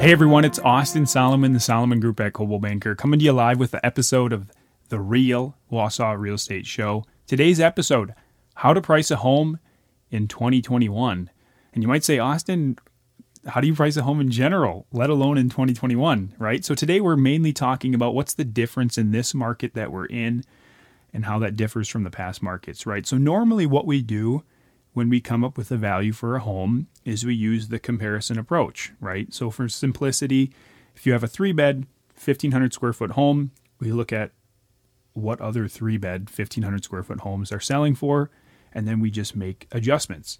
Hey everyone, it's Austin Solomon, the Solomon Group at Coldwell Banker, coming to you live with the episode of the Real Wausau Real Estate Show. Today's episode How to Price a Home in 2021. And you might say, Austin, how do you price a home in general, let alone in 2021, right? So today we're mainly talking about what's the difference in this market that we're in and how that differs from the past markets, right? So normally what we do when we come up with a value for a home is we use the comparison approach, right? So for simplicity, if you have a three bed, 1500 square foot home, we look at what other three bed, 1500 square foot homes are selling for, and then we just make adjustments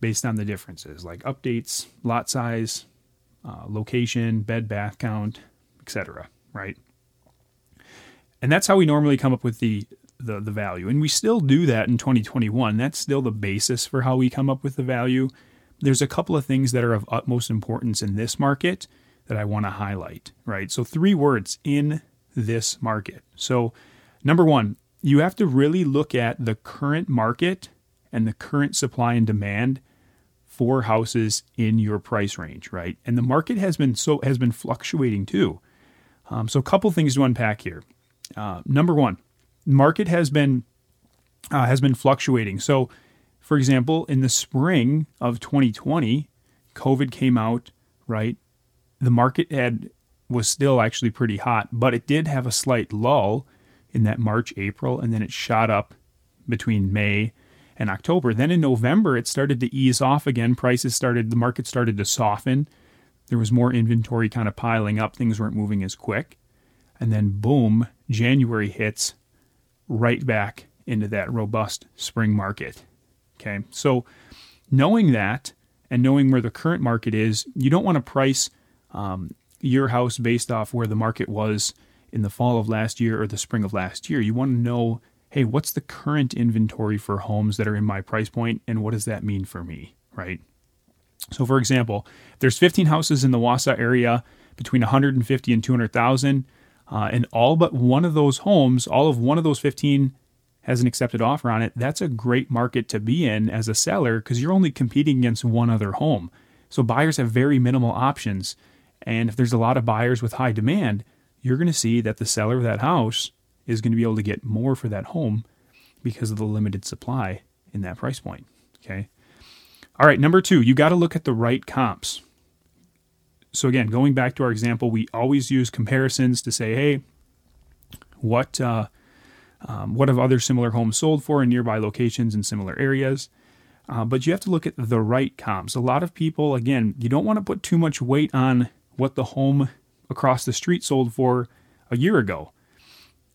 based on the differences like updates, lot size, uh, location, bed bath count, etc. Right? And that's how we normally come up with the the, the value. And we still do that in 2021. That's still the basis for how we come up with the value. There's a couple of things that are of utmost importance in this market that I want to highlight, right? So, three words in this market. So, number one, you have to really look at the current market and the current supply and demand for houses in your price range, right? And the market has been so has been fluctuating too. Um, so, a couple things to unpack here. Uh, number one, market has been uh, has been fluctuating. So, for example, in the spring of 2020, COVID came out, right? The market had was still actually pretty hot, but it did have a slight lull in that March, April, and then it shot up between May and October. Then in November, it started to ease off again. Prices started, the market started to soften. There was more inventory kind of piling up. Things weren't moving as quick. And then, boom, January hits right back into that robust spring market. Okay, so knowing that and knowing where the current market is, you don't want to price um, your house based off where the market was in the fall of last year or the spring of last year. You want to know, hey, what's the current inventory for homes that are in my price point, and what does that mean for me, right? So, for example, there's 15 houses in the Wausau area between 150 and 200,000. Uh, and all but one of those homes, all of one of those 15 has an accepted offer on it. That's a great market to be in as a seller because you're only competing against one other home. So buyers have very minimal options. And if there's a lot of buyers with high demand, you're going to see that the seller of that house is going to be able to get more for that home because of the limited supply in that price point. Okay. All right, number two, you got to look at the right comps. So again, going back to our example, we always use comparisons to say, hey, what uh, um, what have other similar homes sold for in nearby locations in similar areas? Uh, but you have to look at the right comps. A lot of people, again, you don't want to put too much weight on what the home across the street sold for a year ago.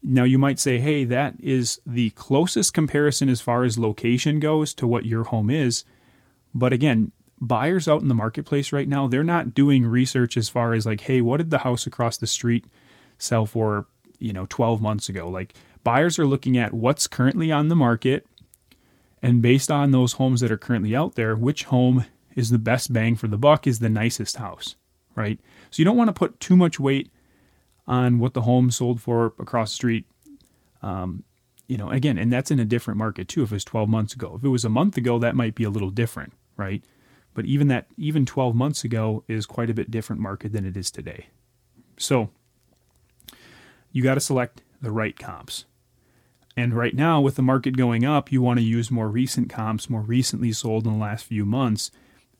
Now, you might say, hey, that is the closest comparison as far as location goes to what your home is. But again, buyers out in the marketplace right now, they're not doing research as far as like, hey, what did the house across the street sell for, you know, 12 months ago? Like buyers are looking at what's currently on the market and based on those homes that are currently out there, which home is the best bang for the buck is the nicest house, right? So you don't want to put too much weight on what the home sold for across the street. Um, you know, again, and that's in a different market too. If it was 12 months ago, if it was a month ago, that might be a little different, right? But even that, even 12 months ago, is quite a bit different market than it is today. So you got to select the right comps. And right now, with the market going up, you want to use more recent comps, more recently sold in the last few months.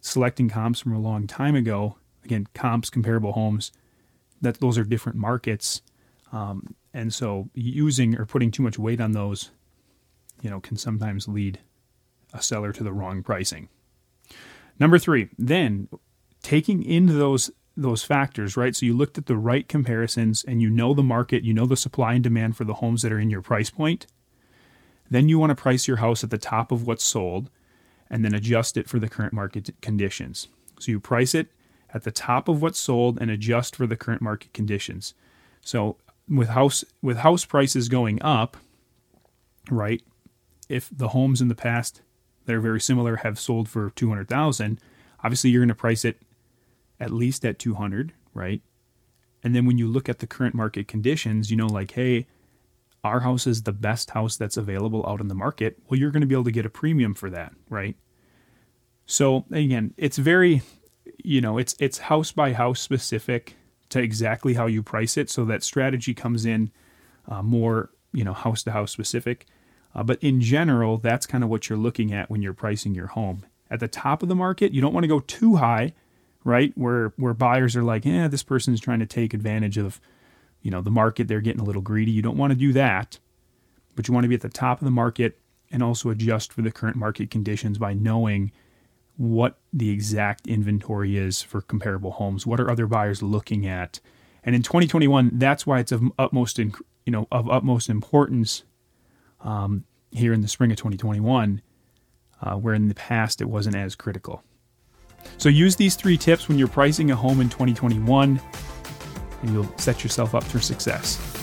Selecting comps from a long time ago, again, comps, comparable homes, that those are different markets. Um, and so using or putting too much weight on those, you know, can sometimes lead a seller to the wrong pricing. Number three, then taking into those those factors, right? So you looked at the right comparisons and you know the market, you know the supply and demand for the homes that are in your price point. Then you want to price your house at the top of what's sold and then adjust it for the current market conditions. So you price it at the top of what's sold and adjust for the current market conditions. So with house with house prices going up, right? If the homes in the past that are very similar have sold for 200,000, obviously you're going to price it at least at 200, right? And then when you look at the current market conditions, you know like, hey, our house is the best house that's available out in the market. Well, you're going to be able to get a premium for that, right? So again, it's very you know, it's it's house by house specific to exactly how you price it. So that strategy comes in uh, more, you know, house to house specific. Uh, but in general, that's kind of what you're looking at when you're pricing your home. At the top of the market, you don't want to go too high, right? Where where buyers are like, yeah, this person's trying to take advantage of, you know, the market. They're getting a little greedy. You don't want to do that, but you want to be at the top of the market and also adjust for the current market conditions by knowing what the exact inventory is for comparable homes. What are other buyers looking at? And in 2021, that's why it's of utmost, you know, of utmost importance um, here in the spring of 2021, uh, where in the past it wasn't as critical. So use these three tips when you're pricing a home in 2021, and you'll set yourself up for success.